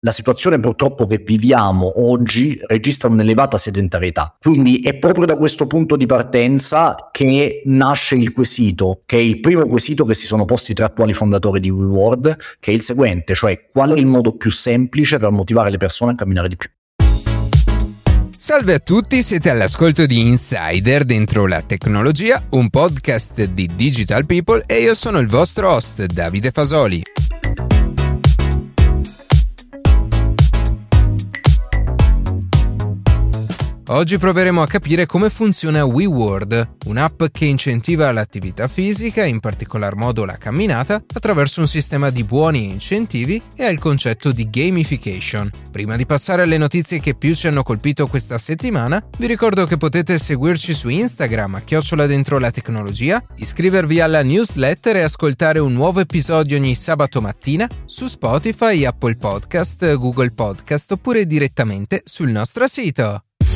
la situazione purtroppo che viviamo oggi registra un'elevata sedentarietà. Quindi è proprio da questo punto di partenza che nasce il quesito, che è il primo quesito che si sono posti tra attuali fondatori di WeWorld, che è il seguente, cioè qual è il modo più semplice per motivare le persone a camminare di più. Salve a tutti, siete all'ascolto di Insider dentro la tecnologia, un podcast di Digital People e io sono il vostro host Davide Fasoli. Oggi proveremo a capire come funziona WeWord, un'app che incentiva l'attività fisica, in particolar modo la camminata, attraverso un sistema di buoni incentivi e ha il concetto di gamification. Prima di passare alle notizie che più ci hanno colpito questa settimana, vi ricordo che potete seguirci su Instagram a chiocciola dentro la tecnologia, iscrivervi alla newsletter e ascoltare un nuovo episodio ogni sabato mattina su Spotify, Apple Podcast, Google Podcast oppure direttamente sul nostro sito.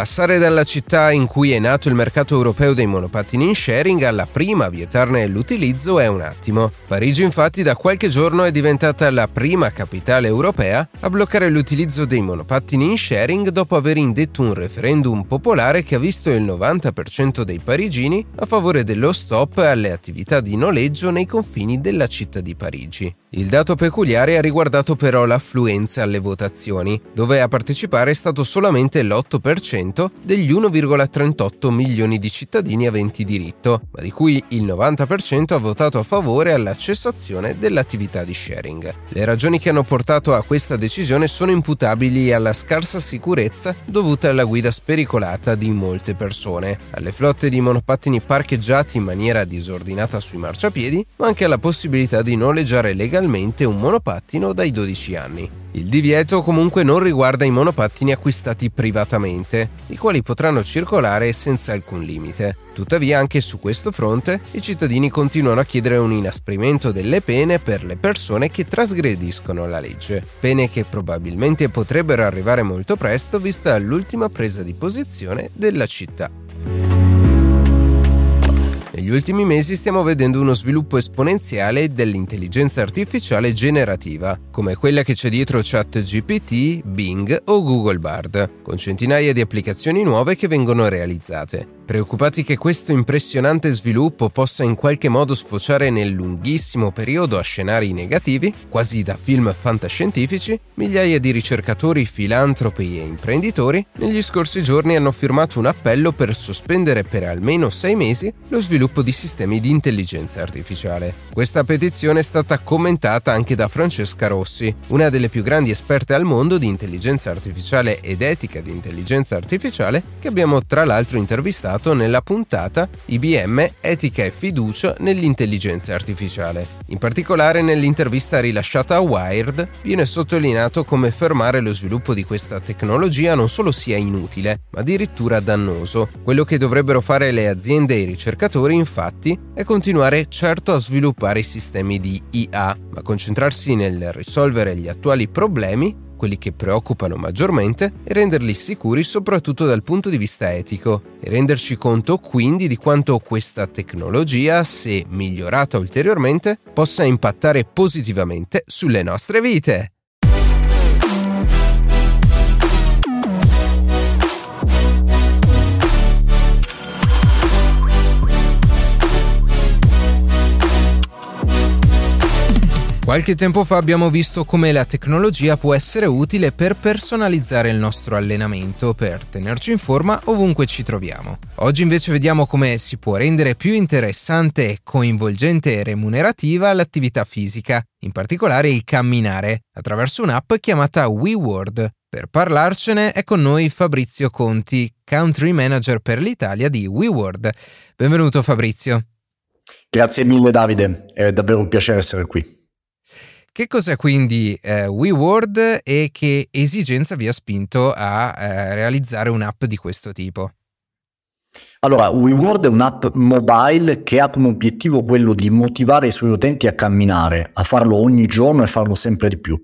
Passare dalla città in cui è nato il mercato europeo dei monopattini in sharing alla prima a vietarne l'utilizzo è un attimo. Parigi infatti da qualche giorno è diventata la prima capitale europea a bloccare l'utilizzo dei monopattini in sharing dopo aver indetto un referendum popolare che ha visto il 90% dei parigini a favore dello stop alle attività di noleggio nei confini della città di Parigi. Il dato peculiare ha riguardato però l'affluenza alle votazioni, dove a partecipare è stato solamente l'8% degli 1,38 milioni di cittadini aventi diritto, ma di cui il 90% ha votato a favore alla cessazione dell'attività di sharing. Le ragioni che hanno portato a questa decisione sono imputabili alla scarsa sicurezza dovuta alla guida spericolata di molte persone, alle flotte di monopattini parcheggiati in maniera disordinata sui marciapiedi, ma anche alla possibilità di noleggiare legalmente un monopattino dai 12 anni. Il divieto comunque non riguarda i monopattini acquistati privatamente, i quali potranno circolare senza alcun limite. Tuttavia anche su questo fronte i cittadini continuano a chiedere un inasprimento delle pene per le persone che trasgrediscono la legge, pene che probabilmente potrebbero arrivare molto presto vista l'ultima presa di posizione della città. Negli ultimi mesi stiamo vedendo uno sviluppo esponenziale dell'intelligenza artificiale generativa, come quella che c'è dietro ChatGPT, Bing o Google Bard, con centinaia di applicazioni nuove che vengono realizzate. Preoccupati che questo impressionante sviluppo possa in qualche modo sfociare nel lunghissimo periodo a scenari negativi, quasi da film fantascientifici, migliaia di ricercatori, filantropi e imprenditori negli scorsi giorni hanno firmato un appello per sospendere per almeno sei mesi lo sviluppo di sistemi di intelligenza artificiale. Questa petizione è stata commentata anche da Francesca Rossi, una delle più grandi esperte al mondo di intelligenza artificiale ed etica di intelligenza artificiale, che abbiamo tra l'altro intervistato citato nella puntata IBM Etica e fiducia nell'intelligenza artificiale. In particolare nell'intervista rilasciata a Wired viene sottolineato come fermare lo sviluppo di questa tecnologia non solo sia inutile, ma addirittura dannoso. Quello che dovrebbero fare le aziende e i ricercatori infatti è continuare certo a sviluppare i sistemi di IA, ma concentrarsi nel risolvere gli attuali problemi quelli che preoccupano maggiormente, e renderli sicuri soprattutto dal punto di vista etico, e renderci conto quindi di quanto questa tecnologia, se migliorata ulteriormente, possa impattare positivamente sulle nostre vite. Qualche tempo fa abbiamo visto come la tecnologia può essere utile per personalizzare il nostro allenamento, per tenerci in forma ovunque ci troviamo. Oggi invece vediamo come si può rendere più interessante, coinvolgente e remunerativa l'attività fisica, in particolare il camminare, attraverso un'app chiamata WeWord. Per parlarcene è con noi Fabrizio Conti, Country Manager per l'Italia di WeWord. Benvenuto Fabrizio. Grazie mille Davide, è davvero un piacere essere qui. Che cos'è quindi eh, WeWord e che esigenza vi ha spinto a eh, realizzare un'app di questo tipo? Allora, WeWord è un'app mobile che ha come obiettivo quello di motivare i suoi utenti a camminare, a farlo ogni giorno e farlo sempre di più.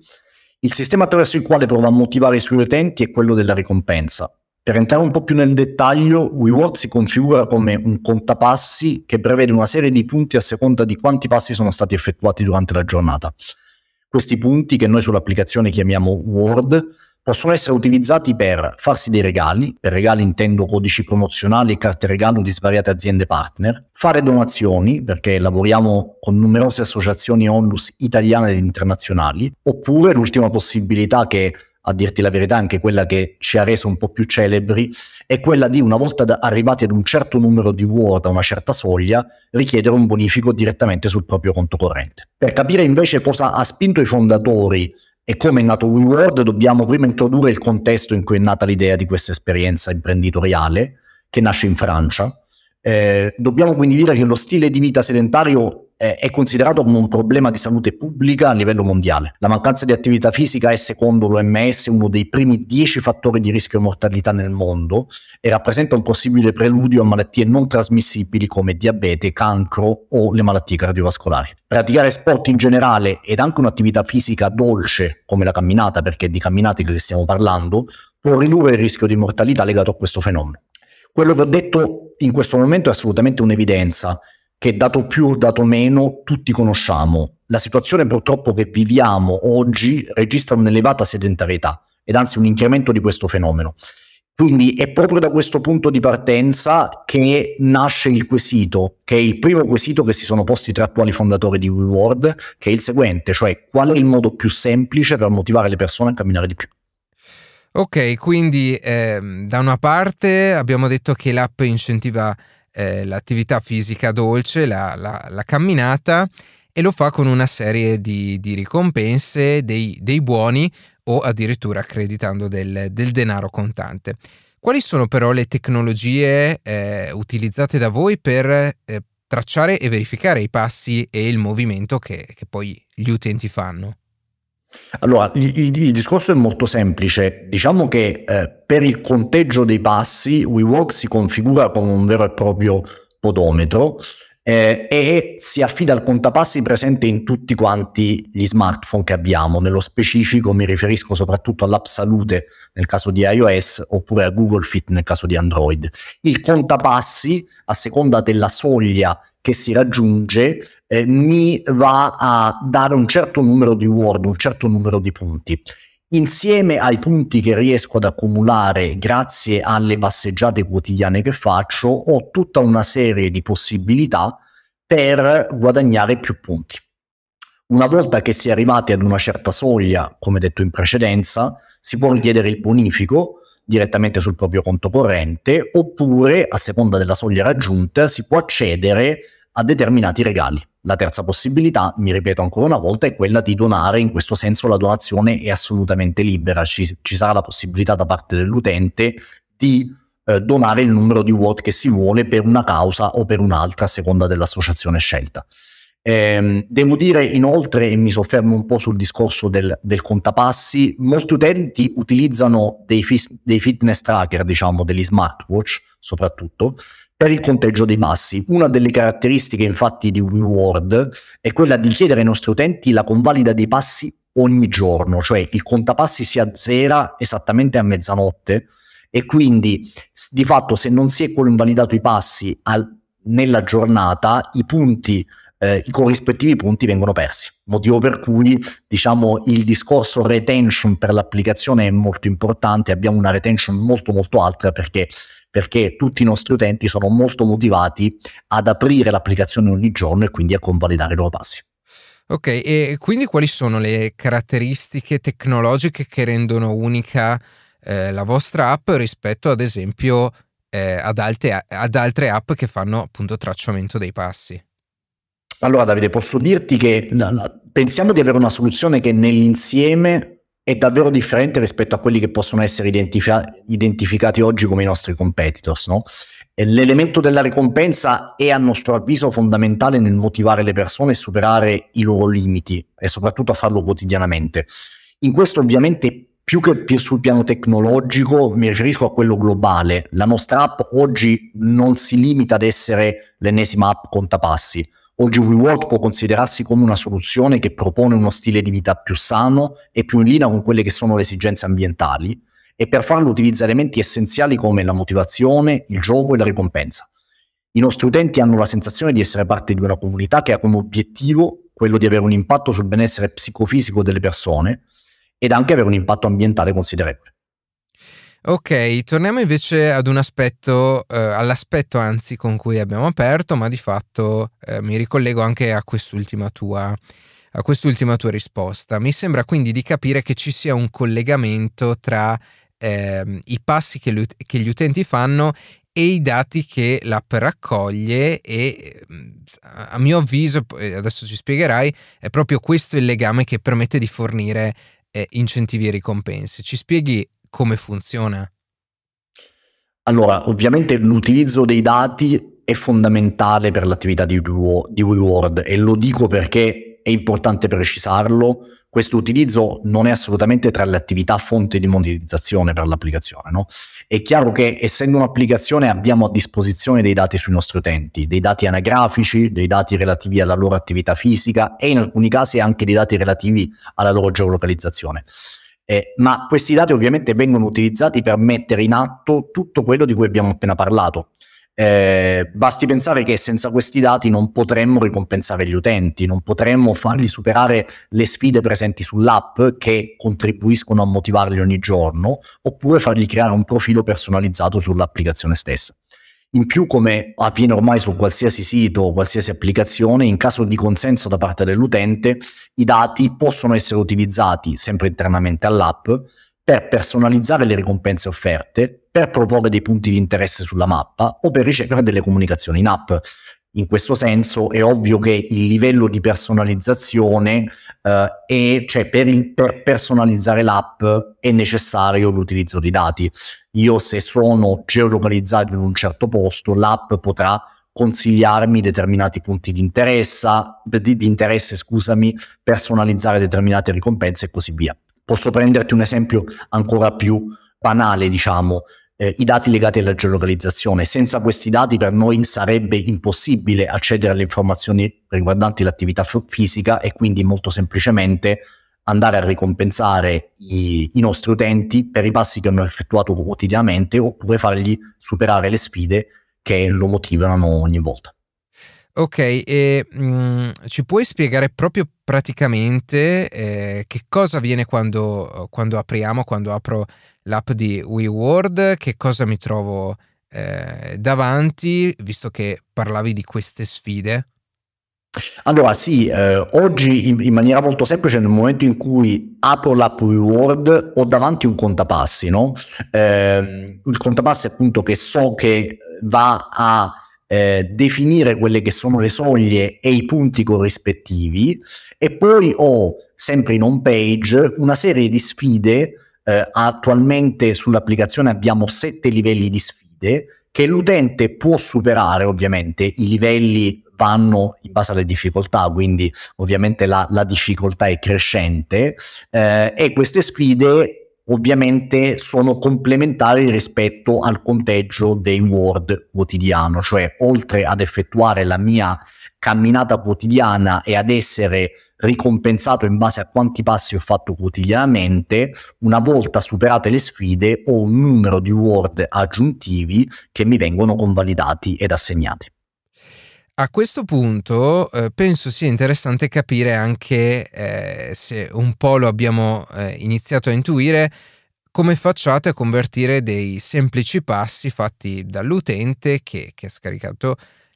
Il sistema attraverso il quale prova a motivare i suoi utenti è quello della ricompensa. Per entrare un po' più nel dettaglio, WeWork si configura come un contapassi che prevede una serie di punti a seconda di quanti passi sono stati effettuati durante la giornata. Questi punti, che noi sull'applicazione chiamiamo Word, possono essere utilizzati per farsi dei regali, per regali intendo codici promozionali e carte regalo di svariate aziende partner, fare donazioni, perché lavoriamo con numerose associazioni onlus italiane ed internazionali, oppure l'ultima possibilità che a dirti la verità anche quella che ci ha reso un po' più celebri, è quella di una volta arrivati ad un certo numero di Word, a una certa soglia, richiedere un bonifico direttamente sul proprio conto corrente. Per capire invece cosa ha spinto i fondatori e come è nato WeWorld dobbiamo prima introdurre il contesto in cui è nata l'idea di questa esperienza imprenditoriale che nasce in Francia. Eh, dobbiamo quindi dire che lo stile di vita sedentario è considerato come un problema di salute pubblica a livello mondiale. La mancanza di attività fisica è, secondo l'OMS, uno dei primi dieci fattori di rischio di mortalità nel mondo e rappresenta un possibile preludio a malattie non trasmissibili come diabete, cancro o le malattie cardiovascolari. Praticare sport in generale ed anche un'attività fisica dolce come la camminata, perché è di camminate che stiamo parlando, può ridurre il rischio di mortalità legato a questo fenomeno. Quello che ho detto in questo momento è assolutamente un'evidenza che dato più o dato meno tutti conosciamo. La situazione purtroppo che viviamo oggi registra un'elevata sedentarietà ed anzi un incremento di questo fenomeno. Quindi è proprio da questo punto di partenza che nasce il quesito, che è il primo quesito che si sono posti tra attuali fondatori di WeWorld, che è il seguente, cioè qual è il modo più semplice per motivare le persone a camminare di più. Ok, quindi eh, da una parte abbiamo detto che l'app incentiva eh, l'attività fisica dolce, la, la, la, camminata e lo fa con una serie di, di ricompense, dei, dei, buoni o addirittura accreditando del, del, denaro contante. Quali sono però le tecnologie eh, utilizzate da voi per eh, tracciare e verificare i passi e il movimento che, che poi gli utenti fanno? Allora, il, il, il, discorso è molto semplice. Diciamo che eh, per il conteggio dei passi WeWork si configura come un vero e proprio podometro eh, e si affida al contapassi presente in tutti quanti gli smartphone che abbiamo. Nello specifico mi riferisco soprattutto all'app Salute nel caso di iOS oppure a Google Fit nel caso di Android. Il contapassi, a seconda della soglia che si raggiunge, eh, mi va a dare un certo numero di word, un certo numero di punti. Insieme ai punti che riesco ad accumulare grazie alle passeggiate quotidiane che faccio, ho tutta una serie di possibilità per guadagnare più punti. Una volta che si è arrivati ad una certa soglia, come detto in precedenza, si può richiedere il bonifico direttamente sul proprio conto corrente oppure, a seconda della soglia raggiunta, si può accedere a determinati regali. La terza possibilità, mi ripeto ancora una volta, è quella di donare, in questo senso la donazione è assolutamente libera, ci, ci sarà la possibilità da parte dell'utente di eh, donare il numero di watt che si vuole per una causa o per un'altra a seconda dell'associazione scelta. Eh, devo dire inoltre, e mi soffermo un po' sul discorso del, del contapassi, molti utenti utilizzano dei, fis- dei fitness tracker, diciamo, degli smartwatch soprattutto, per il conteggio dei passi. Una delle caratteristiche infatti di WeWord è quella di chiedere ai nostri utenti la convalida dei passi ogni giorno, cioè il contapassi si azzera esattamente a mezzanotte e quindi di fatto se non si è convalidato i passi al, nella giornata i punti eh, i corrispettivi punti vengono persi. Motivo per cui, diciamo, il discorso retention per l'applicazione è molto importante, abbiamo una retention molto molto alta perché, perché tutti i nostri utenti sono molto motivati ad aprire l'applicazione ogni giorno e quindi a convalidare i loro passi. Ok, e quindi quali sono le caratteristiche tecnologiche che rendono unica eh, la vostra app rispetto ad esempio eh, ad, alte, ad altre app che fanno appunto tracciamento dei passi? Allora Davide, posso dirti che no, no, pensiamo di avere una soluzione che nell'insieme è davvero differente rispetto a quelli che possono essere identifica- identificati oggi come i nostri competitors. No? L'elemento della ricompensa è a nostro avviso fondamentale nel motivare le persone a superare i loro limiti e soprattutto a farlo quotidianamente. In questo ovviamente più che più sul piano tecnologico mi riferisco a quello globale. La nostra app oggi non si limita ad essere l'ennesima app contapassi Oggi WeWork può considerarsi come una soluzione che propone uno stile di vita più sano e più in linea con quelle che sono le esigenze ambientali e per farlo utilizza elementi essenziali come la motivazione, il gioco e la ricompensa. I nostri utenti hanno la sensazione di essere parte di una comunità che ha come obiettivo quello di avere un impatto sul benessere psicofisico delle persone ed anche avere un impatto ambientale considerevole. Ok, torniamo invece ad un aspetto, eh, all'aspetto anzi con cui abbiamo aperto, ma di fatto eh, mi ricollego anche a quest'ultima tua a quest'ultima tua risposta. Mi sembra quindi di capire che ci sia un collegamento tra eh, i passi che, che, gli utenti fanno e i dati che l'app raccoglie e a mio avviso, adesso ci spiegherai, è proprio questo il legame che permette di fornire eh, incentivi e ricompense. Ci spieghi come funziona? Allora, ovviamente l'utilizzo dei dati è fondamentale per l'attività di, di WeWord e lo dico perché è importante precisarlo. Questo utilizzo non è assolutamente tra le attività fonte di monetizzazione per l'applicazione. No? È chiaro che essendo un'applicazione abbiamo a disposizione dei dati sui nostri utenti, dei dati anagrafici, dei dati relativi alla loro attività fisica e in alcuni casi anche dei dati relativi alla loro geolocalizzazione. Eh, ma questi dati ovviamente vengono utilizzati per mettere in atto tutto quello di cui abbiamo appena parlato. Eh, basti pensare che senza questi dati non potremmo ricompensare gli utenti, non potremmo fargli superare le sfide presenti sull'app che contribuiscono a motivarli ogni giorno, oppure fargli creare un profilo personalizzato sull'applicazione stessa. In più, come avviene ormai su qualsiasi sito o qualsiasi applicazione, in caso di consenso da parte dell'utente, i dati possono essere utilizzati sempre internamente all'app per personalizzare le ricompense offerte, per proporre dei punti di interesse sulla mappa o per ricevere delle comunicazioni in app. In questo senso è ovvio che il livello di personalizzazione eh, è, cioè per, il, per personalizzare l'app è necessario l'utilizzo di dati. Io se sono geolocalizzato in un certo posto, l'app potrà consigliarmi determinati punti di di, di interesse, scusami, personalizzare determinate ricompense e così via. Posso prenderti un esempio ancora più banale, diciamo, eh, i dati legati alla geolocalizzazione. Senza questi dati per noi sarebbe impossibile accedere alle informazioni riguardanti l'attività f- fisica e quindi molto semplicemente andare a ricompensare i, i, nostri utenti per i passi che hanno effettuato quotidianamente oppure fargli superare le sfide che lo motivano ogni volta. Ok, e mh, mm, ci puoi spiegare proprio praticamente eh, che cosa avviene quando, quando, apriamo, quando apro l'app di WeWord, che cosa mi trovo eh, davanti, visto che parlavi di queste sfide? Allora sì, eh, oggi in, in, maniera molto semplice nel momento in cui apro l'app Reward ho davanti un contapassi, no? Eh, il contapassi appunto che so che va a eh, definire quelle che sono le soglie e i punti corrispettivi e poi ho sempre in home page una serie di sfide, eh, attualmente sull'applicazione abbiamo sette livelli di sfide che l'utente può superare ovviamente, i livelli vanno in base alle difficoltà, quindi ovviamente la, la difficoltà è crescente eh, e queste sfide ovviamente sono complementari rispetto al conteggio dei Word quotidiano, cioè oltre ad effettuare la mia camminata quotidiana e ad essere ricompensato in base a quanti passi ho fatto quotidianamente, una volta superate le sfide ho un numero di Word aggiuntivi che mi vengono convalidati ed assegnati. A questo punto eh, penso sia interessante capire anche eh, se un po' lo abbiamo eh, iniziato a intuire come facciate a convertire dei semplici passi fatti dall'utente che, che ha scaricato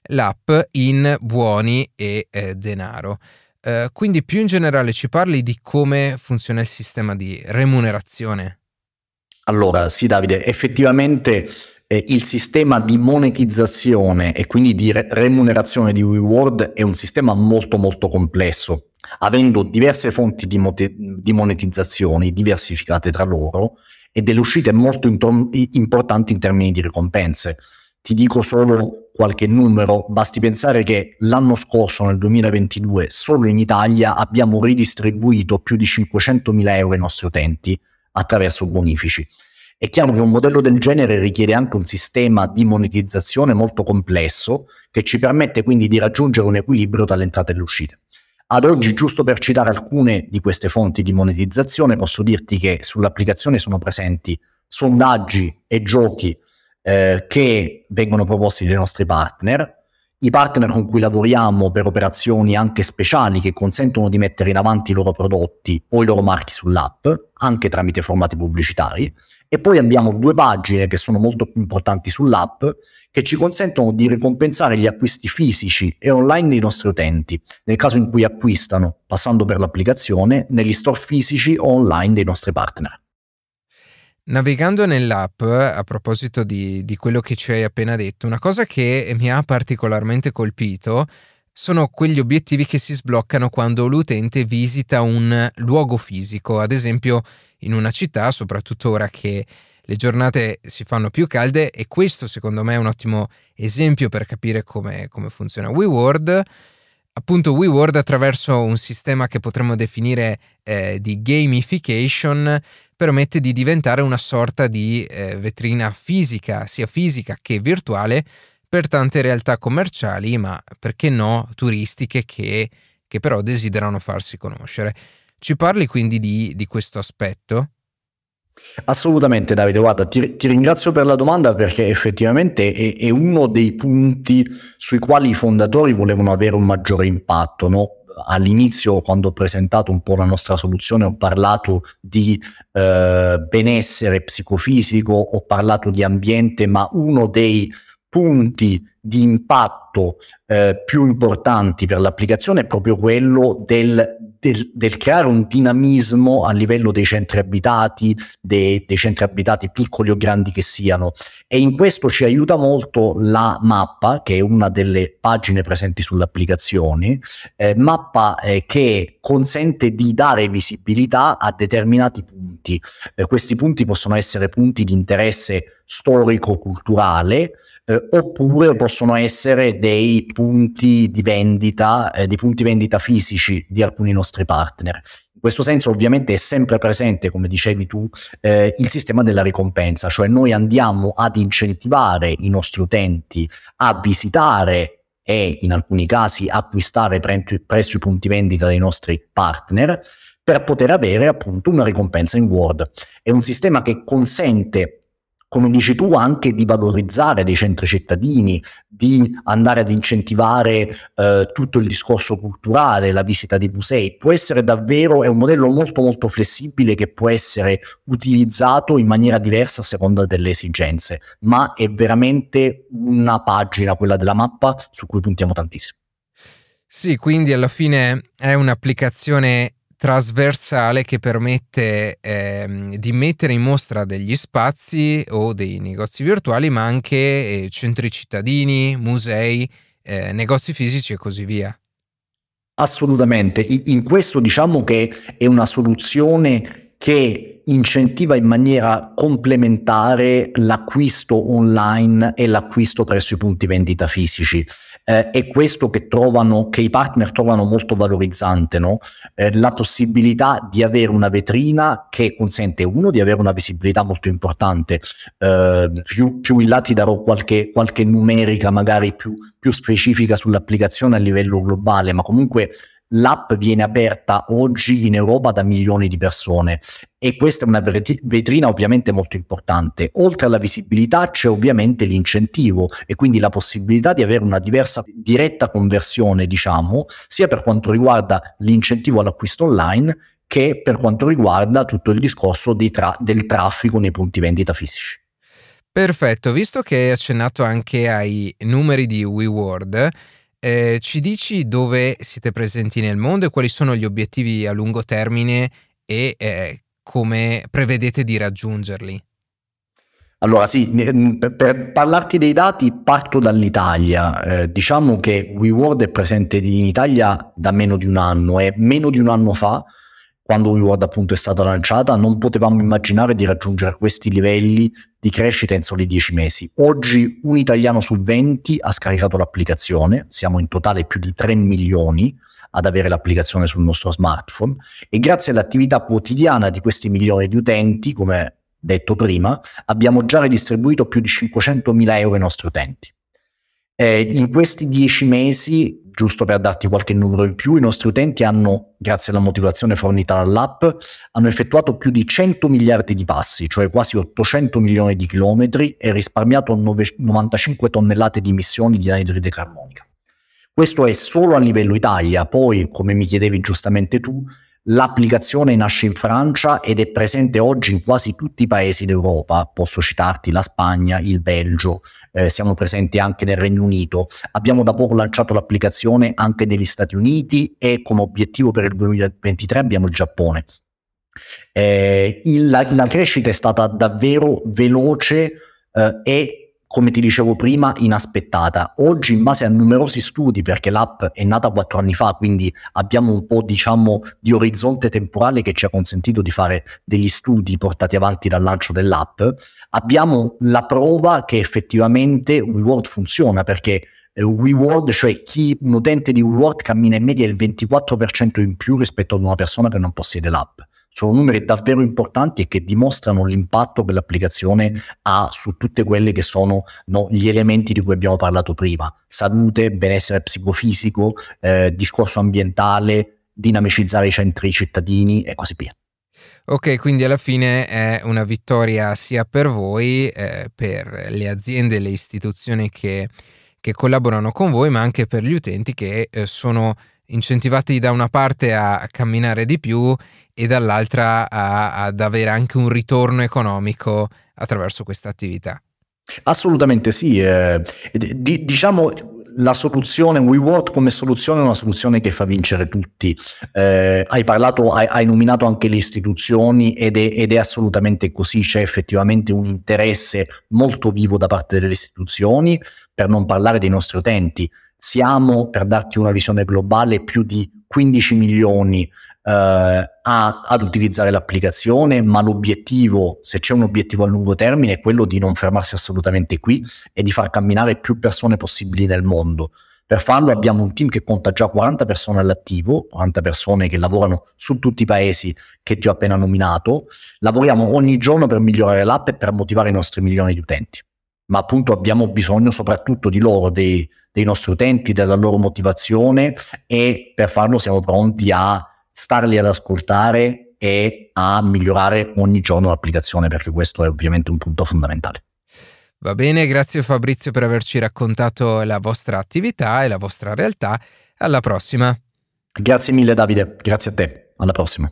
l'app in buoni e eh, denaro. Eh, quindi più in generale ci parli di come funziona il sistema di remunerazione. Allora, sì Davide, effettivamente eh, il sistema di monetizzazione e quindi di re- remunerazione di reward è un sistema molto molto complesso, avendo diverse fonti di, mote- di monetizzazione diversificate tra loro e delle uscite molto intor- importanti in termini di ricompense. Ti dico solo qualche numero, basti pensare che l'anno scorso, nel 2022, solo in Italia abbiamo ridistribuito più di 500.000 euro ai nostri utenti attraverso bonifici È chiaro che un modello del genere richiede anche un sistema di monetizzazione molto complesso che ci permette quindi di raggiungere un equilibrio tra le entrate e le uscite. Ad oggi, giusto per citare alcune di queste fonti di monetizzazione, posso dirti che sull'applicazione sono presenti sondaggi e giochi eh, che vengono proposti dai nostri partner, i partner con cui lavoriamo per operazioni anche speciali che consentono di mettere in avanti i loro prodotti o i loro marchi sull'app, anche tramite formati pubblicitari, e poi abbiamo due pagine che sono molto più importanti sull'app che ci consentono di ricompensare gli acquisti fisici e online dei nostri utenti, nel caso in cui acquistano passando per l'applicazione negli store fisici o online dei nostri partner. Navigando nell'app, a proposito di, di, quello che ci hai appena detto, una cosa che mi ha particolarmente colpito sono quegli obiettivi che si sbloccano quando l'utente visita un luogo fisico, ad esempio in una città, soprattutto ora che le giornate si fanno più calde e questo secondo me è un ottimo esempio per capire come, come funziona WeWord. Appunto WeWord attraverso un sistema che potremmo definire eh, di gamification permette di diventare una sorta di eh, vetrina fisica, sia fisica che virtuale, per tante realtà commerciali, ma perché no turistiche che, che però desiderano farsi conoscere. Ci parli quindi di, di questo aspetto? Assolutamente Davide, guarda, ti, ti, ringrazio per la domanda perché effettivamente è, è, uno dei punti sui quali i fondatori volevano avere un maggiore impatto, no? all'inizio, quando ho presentato un po' la nostra soluzione, ho parlato di eh, benessere psicofisico, ho parlato di ambiente, ma uno dei punti di impatto eh, più importanti per l'applicazione è proprio quello del del, del, creare un dinamismo a livello dei centri abitati, dei, dei, centri abitati piccoli o grandi che siano. E in questo ci aiuta molto la mappa, che è una delle pagine presenti sull'applicazione, eh, mappa eh, che consente di dare visibilità a determinati punti. Eh, questi punti possono essere punti di interesse storico-culturale, eh, oppure possono essere dei punti di vendita, eh, dei punti vendita fisici di alcuni nostri partner. In questo senso ovviamente è sempre presente, come dicevi tu, eh, il sistema della ricompensa, cioè noi andiamo ad incentivare i nostri utenti a visitare e in alcuni casi acquistare presso i punti vendita dei nostri partner per poter avere appunto una ricompensa in Word. È un sistema che consente come dici tu, anche di valorizzare dei centri cittadini, di andare ad incentivare eh, tutto il discorso culturale, la visita dei musei. Può essere davvero, è un modello molto molto flessibile che può essere utilizzato in maniera diversa a seconda delle esigenze, ma è veramente una pagina, quella della mappa, su cui puntiamo tantissimo. Sì, quindi alla fine è un'applicazione trasversale che permette ehm, di mettere in mostra degli spazi o dei negozi virtuali, ma anche eh, centri cittadini, musei, eh, negozi fisici e così via. Assolutamente, in questo diciamo che è una soluzione che incentiva in maniera complementare l'acquisto online e l'acquisto presso i punti vendita fisici eh, è questo che trovano, che i partner trovano molto valorizzante, no? eh, la possibilità di avere una vetrina che consente uno di avere una visibilità molto importante, eh, più, più, in là ti darò qualche, qualche numerica magari più, più specifica sull'applicazione a livello globale, ma comunque l'app viene aperta oggi in Europa da milioni di persone e questa è una vetrina ovviamente molto importante. Oltre alla visibilità c'è ovviamente l'incentivo e quindi la possibilità di avere una diversa diretta conversione, diciamo, sia per quanto riguarda l'incentivo all'acquisto online che per quanto riguarda tutto il discorso tra- del traffico nei punti vendita fisici. Perfetto, visto che hai accennato anche ai numeri di WeWord, eh, ci dici dove siete presenti nel mondo e quali sono gli obiettivi a lungo termine e eh, come prevedete di raggiungerli? Allora sì, per parlarti dei dati parto dall'Italia. Eh, diciamo che WeWord è presente in Italia da meno di un anno e meno di un anno fa quando WeWord appunto è stata lanciata, non potevamo immaginare di raggiungere questi livelli di crescita in soli 10 mesi. Oggi un italiano su 20 ha scaricato l'applicazione, siamo in totale più di 3 milioni ad avere l'applicazione sul nostro smartphone e grazie all'attività quotidiana di questi milioni di utenti, come detto prima, abbiamo già redistribuito più di 500.000 euro ai nostri utenti. Eh, in questi dieci mesi, giusto per darti qualche numero in più, i nostri utenti hanno, grazie alla motivazione fornita dall'app, hanno effettuato più di 100 miliardi di passi, cioè quasi 800 milioni di chilometri e risparmiato 95 tonnellate di emissioni di anidride carbonica. Questo è solo a livello Italia, poi, come mi chiedevi giustamente tu, L'applicazione nasce in Francia ed è presente oggi in quasi tutti i paesi d'Europa, posso citarti la Spagna, il Belgio, eh, siamo presenti anche nel Regno Unito, abbiamo da poco lanciato l'applicazione anche negli Stati Uniti e come obiettivo per il 2023 abbiamo il Giappone. Eh, il, la, la, crescita è stata davvero veloce eh, e come ti dicevo prima, inaspettata. Oggi, in base a numerosi studi, perché l'app è nata quattro anni fa, quindi abbiamo un po', diciamo, di orizzonte temporale che ci ha consentito di fare degli studi portati avanti dal lancio dell'app, abbiamo la prova che effettivamente WeWorld funziona, perché eh, WeWorld, cioè chi, un utente di WeWorld cammina in media il 24% in più rispetto ad una persona che non possiede l'app sono numeri davvero importanti e che dimostrano l'impatto che l'applicazione ha su tutte quelle che sono no, gli elementi di cui abbiamo parlato prima, salute, benessere psicofisico, eh, discorso ambientale, dinamicizzare i centri cittadini e così via. Ok, quindi alla fine è una vittoria sia per voi, eh, per le aziende e le istituzioni che, che, collaborano con voi, ma anche per gli utenti che eh, sono incentivati da una parte a camminare di più e dall'altra a, ad avere anche un ritorno economico attraverso questa attività. Assolutamente sì, eh, d- diciamo la soluzione WeWork come soluzione è una soluzione che fa vincere tutti. Eh, hai parlato, hai, hai, nominato anche le istituzioni ed è, ed è, assolutamente così, c'è effettivamente un interesse molto vivo da parte delle istituzioni, per non parlare dei nostri utenti. Siamo, per darti una visione globale, più di 15 milioni eh, a, ad utilizzare l'applicazione, ma l'obiettivo, se c'è un obiettivo a lungo termine, è quello di non fermarsi assolutamente qui e di far camminare più persone possibili nel mondo. Per farlo abbiamo un team che conta già 40 persone all'attivo, 40 persone che lavorano su tutti i paesi che ti ho appena nominato. Lavoriamo ogni giorno per migliorare l'app e per motivare i nostri milioni di utenti. Ma appunto abbiamo bisogno soprattutto di loro, dei, dei nostri utenti, della loro motivazione e per farlo siamo pronti a starli ad ascoltare e a migliorare ogni giorno l'applicazione perché questo è ovviamente un punto fondamentale. Va bene, grazie Fabrizio per averci raccontato la vostra attività e la vostra realtà. Alla prossima. Grazie mille Davide, grazie a te. Alla prossima.